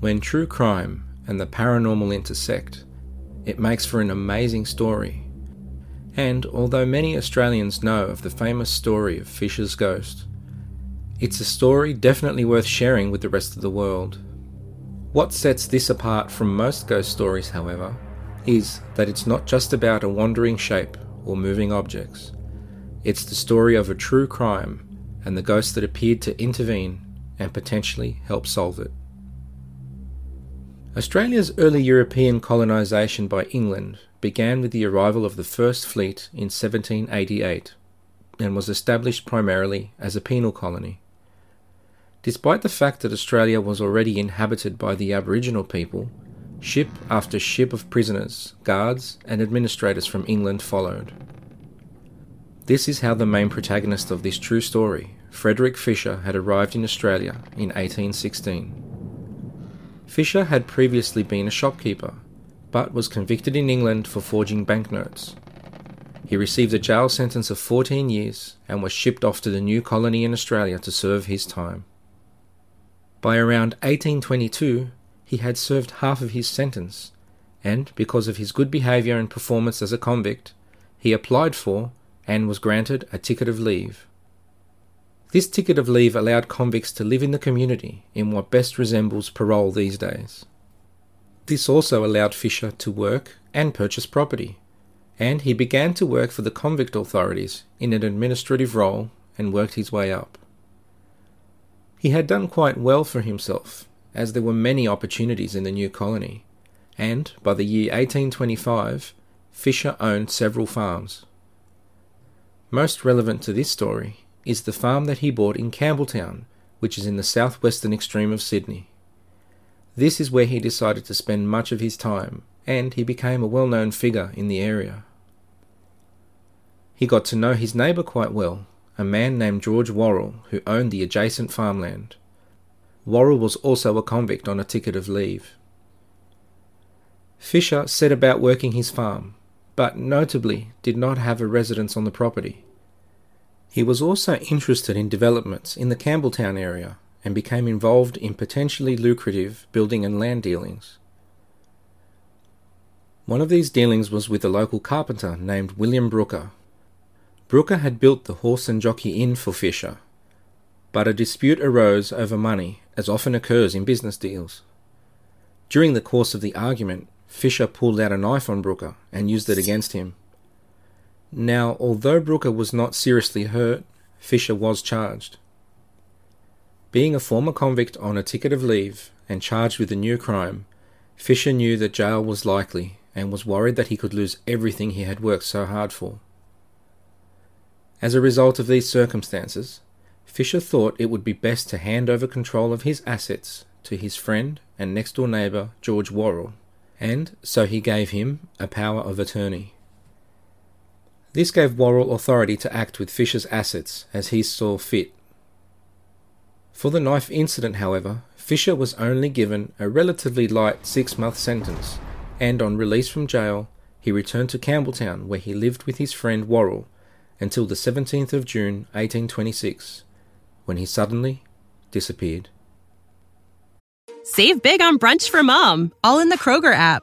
When true crime and the paranormal intersect, it makes for an amazing story. And although many Australians know of the famous story of Fisher's ghost, it's a story definitely worth sharing with the rest of the world. What sets this apart from most ghost stories, however, is that it's not just about a wandering shape or moving objects. It's the story of a true crime and the ghost that appeared to intervene and potentially help solve it. Australia's early European colonisation by England began with the arrival of the First Fleet in 1788 and was established primarily as a penal colony. Despite the fact that Australia was already inhabited by the Aboriginal people, ship after ship of prisoners, guards, and administrators from England followed. This is how the main protagonist of this true story, Frederick Fisher, had arrived in Australia in 1816. Fisher had previously been a shopkeeper, but was convicted in England for forging banknotes. He received a jail sentence of 14 years and was shipped off to the new colony in Australia to serve his time. By around 1822, he had served half of his sentence, and because of his good behaviour and performance as a convict, he applied for and was granted a ticket of leave. This ticket of leave allowed convicts to live in the community in what best resembles parole these days. This also allowed Fisher to work and purchase property, and he began to work for the convict authorities in an administrative role and worked his way up. He had done quite well for himself, as there were many opportunities in the new colony, and by the year 1825, Fisher owned several farms. Most relevant to this story is the farm that he bought in Campbelltown, which is in the southwestern extreme of Sydney. This is where he decided to spend much of his time, and he became a well known figure in the area. He got to know his neighbour quite well, a man named George Worrell, who owned the adjacent farmland. Worrell was also a convict on a ticket of leave. Fisher set about working his farm, but notably did not have a residence on the property. He was also interested in developments in the Campbelltown area and became involved in potentially lucrative building and land dealings. One of these dealings was with a local carpenter named William Brooker. Brooker had built the Horse and Jockey Inn for Fisher, but a dispute arose over money, as often occurs in business deals. During the course of the argument, Fisher pulled out a knife on Brooker and used it against him. Now, although Brooker was not seriously hurt, Fisher was charged. Being a former convict on a ticket of leave and charged with a new crime, Fisher knew that jail was likely and was worried that he could lose everything he had worked so hard for. As a result of these circumstances, Fisher thought it would be best to hand over control of his assets to his friend and next door neighbour George Worrell, and so he gave him a power of attorney. This gave Worrell authority to act with Fisher's assets as he saw fit. For the knife incident, however, Fisher was only given a relatively light six month sentence, and on release from jail, he returned to Campbelltown where he lived with his friend Worrell until the 17th of June 1826, when he suddenly disappeared. Save big on brunch for mom, all in the Kroger app.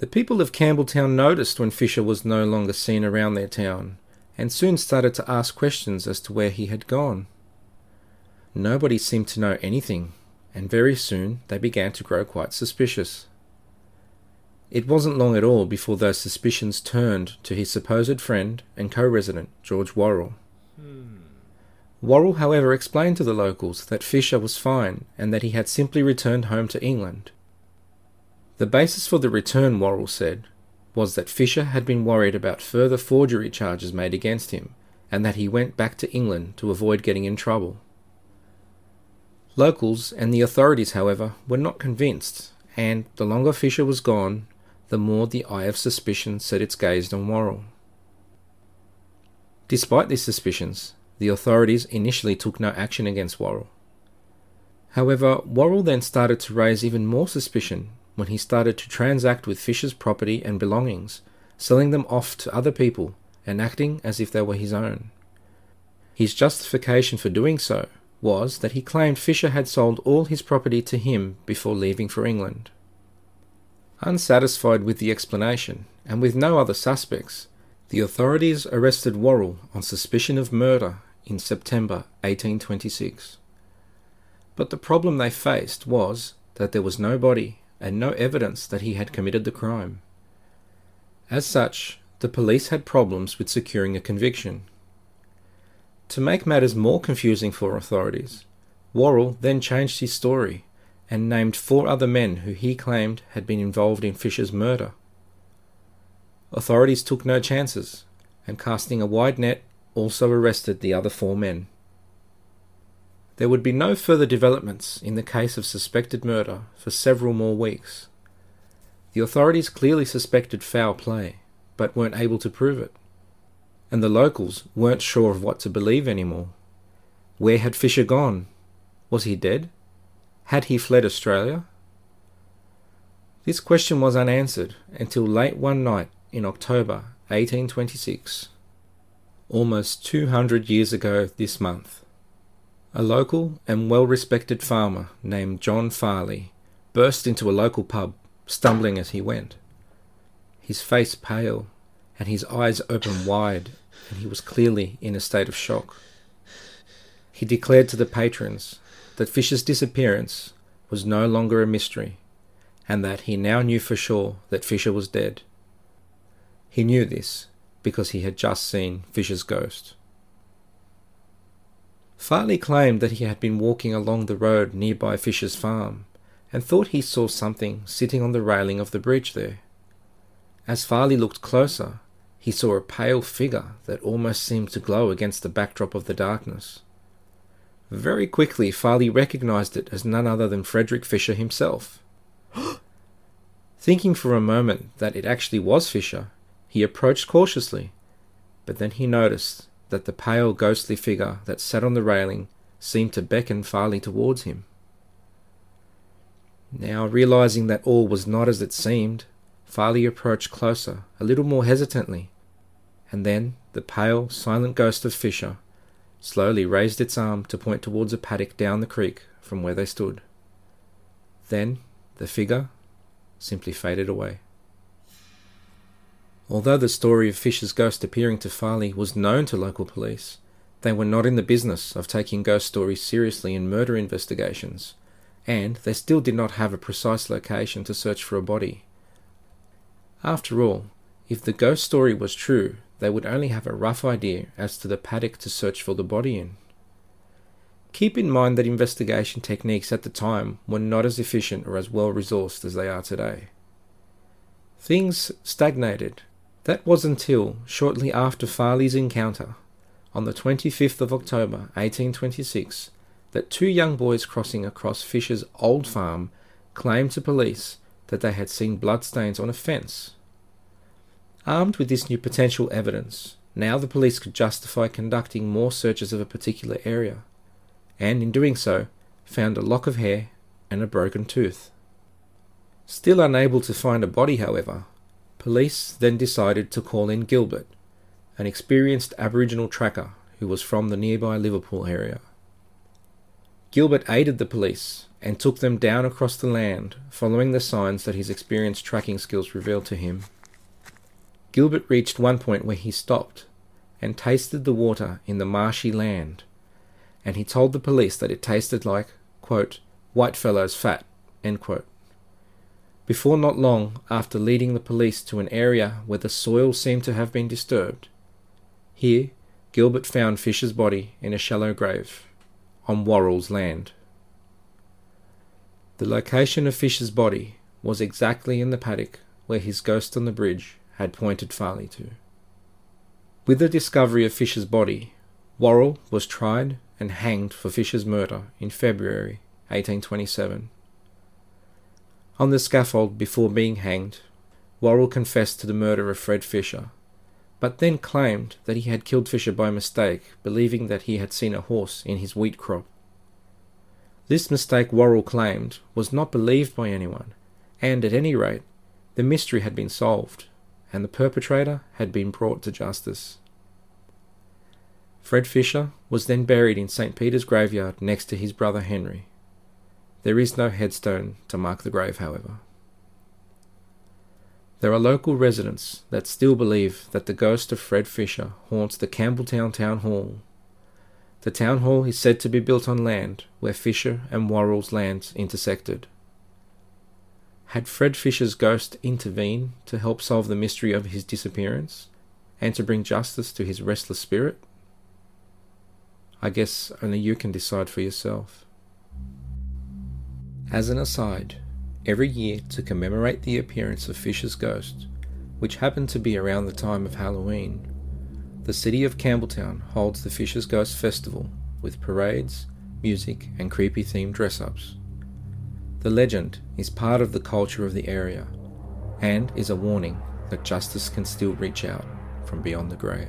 The people of Campbelltown noticed when Fisher was no longer seen around their town, and soon started to ask questions as to where he had gone. Nobody seemed to know anything, and very soon they began to grow quite suspicious. It wasn't long at all before those suspicions turned to his supposed friend and co resident, George Worrell. Hmm. Worrell, however, explained to the locals that Fisher was fine and that he had simply returned home to England. The basis for the return, Worrell said, was that Fisher had been worried about further forgery charges made against him, and that he went back to England to avoid getting in trouble. Locals and the authorities, however, were not convinced, and the longer Fisher was gone, the more the eye of suspicion set its gaze on Worrell. Despite these suspicions, the authorities initially took no action against Worrell. However, Worrell then started to raise even more suspicion when he started to transact with Fisher's property and belongings, selling them off to other people and acting as if they were his own. His justification for doing so was that he claimed Fisher had sold all his property to him before leaving for England. Unsatisfied with the explanation, and with no other suspects, the authorities arrested Worrell on suspicion of murder in September 1826. But the problem they faced was that there was no body and no evidence that he had committed the crime. As such, the police had problems with securing a conviction. To make matters more confusing for authorities, Worrell then changed his story and named four other men who he claimed had been involved in Fisher's murder. Authorities took no chances, and casting a wide net, also arrested the other four men. There would be no further developments in the case of suspected murder for several more weeks. The authorities clearly suspected foul play, but weren't able to prove it. And the locals weren't sure of what to believe anymore. Where had Fisher gone? Was he dead? Had he fled Australia? This question was unanswered until late one night in October 1826, almost 200 years ago this month. A local and well respected farmer named John Farley burst into a local pub, stumbling as he went. His face pale, and his eyes open wide, and he was clearly in a state of shock. He declared to the patrons that Fisher's disappearance was no longer a mystery, and that he now knew for sure that Fisher was dead. He knew this because he had just seen Fisher's ghost. Farley claimed that he had been walking along the road nearby Fisher's farm and thought he saw something sitting on the railing of the bridge there. As Farley looked closer, he saw a pale figure that almost seemed to glow against the backdrop of the darkness. Very quickly, Farley recognized it as none other than Frederick Fisher himself. Thinking for a moment that it actually was Fisher, he approached cautiously, but then he noticed that the pale, ghostly figure that sat on the railing seemed to beckon Farley towards him. Now, realizing that all was not as it seemed, Farley approached closer, a little more hesitantly, and then the pale, silent ghost of Fisher slowly raised its arm to point towards a paddock down the creek from where they stood. Then the figure simply faded away. Although the story of Fisher's ghost appearing to Farley was known to local police, they were not in the business of taking ghost stories seriously in murder investigations, and they still did not have a precise location to search for a body. After all, if the ghost story was true, they would only have a rough idea as to the paddock to search for the body in. Keep in mind that investigation techniques at the time were not as efficient or as well resourced as they are today. Things stagnated. That was until shortly after Farley's encounter, on the 25th of October 1826, that two young boys crossing across Fisher's old farm claimed to police that they had seen bloodstains on a fence Armed with this new potential evidence, now the police could justify conducting more searches of a particular area, and in doing so, found a lock of hair and a broken tooth. Still unable to find a body, however, police then decided to call in Gilbert, an experienced Aboriginal tracker who was from the nearby Liverpool area. Gilbert aided the police and took them down across the land, following the signs that his experienced tracking skills revealed to him. Gilbert reached one point where he stopped and tasted the water in the marshy land, and he told the police that it tasted like, quote, whitefellow's fat, Before not long after leading the police to an area where the soil seemed to have been disturbed, here Gilbert found Fisher's body in a shallow grave on Worrell's land. The location of Fisher's body was exactly in the paddock where his ghost on the bridge had pointed Farley to. With the discovery of Fisher's body, Worrell was tried and hanged for Fisher's murder in February 1827. On the scaffold before being hanged, Worrell confessed to the murder of Fred Fisher, but then claimed that he had killed Fisher by mistake, believing that he had seen a horse in his wheat crop. This mistake, Worrell claimed, was not believed by anyone, and at any rate, the mystery had been solved, and the perpetrator had been brought to justice. Fred Fisher was then buried in St. Peter's graveyard next to his brother Henry. There is no headstone to mark the grave, however. There are local residents that still believe that the ghost of Fred Fisher haunts the Campbelltown Town Hall. The town hall is said to be built on land where Fisher and Worrell's lands intersected. Had Fred Fisher's ghost intervened to help solve the mystery of his disappearance and to bring justice to his restless spirit? I guess only you can decide for yourself. As an aside, every year to commemorate the appearance of Fisher's ghost, which happened to be around the time of Halloween, the city of Campbelltown holds the Fisher's Ghost Festival with parades, music, and creepy themed dress ups. The legend is part of the culture of the area and is a warning that justice can still reach out from beyond the grave.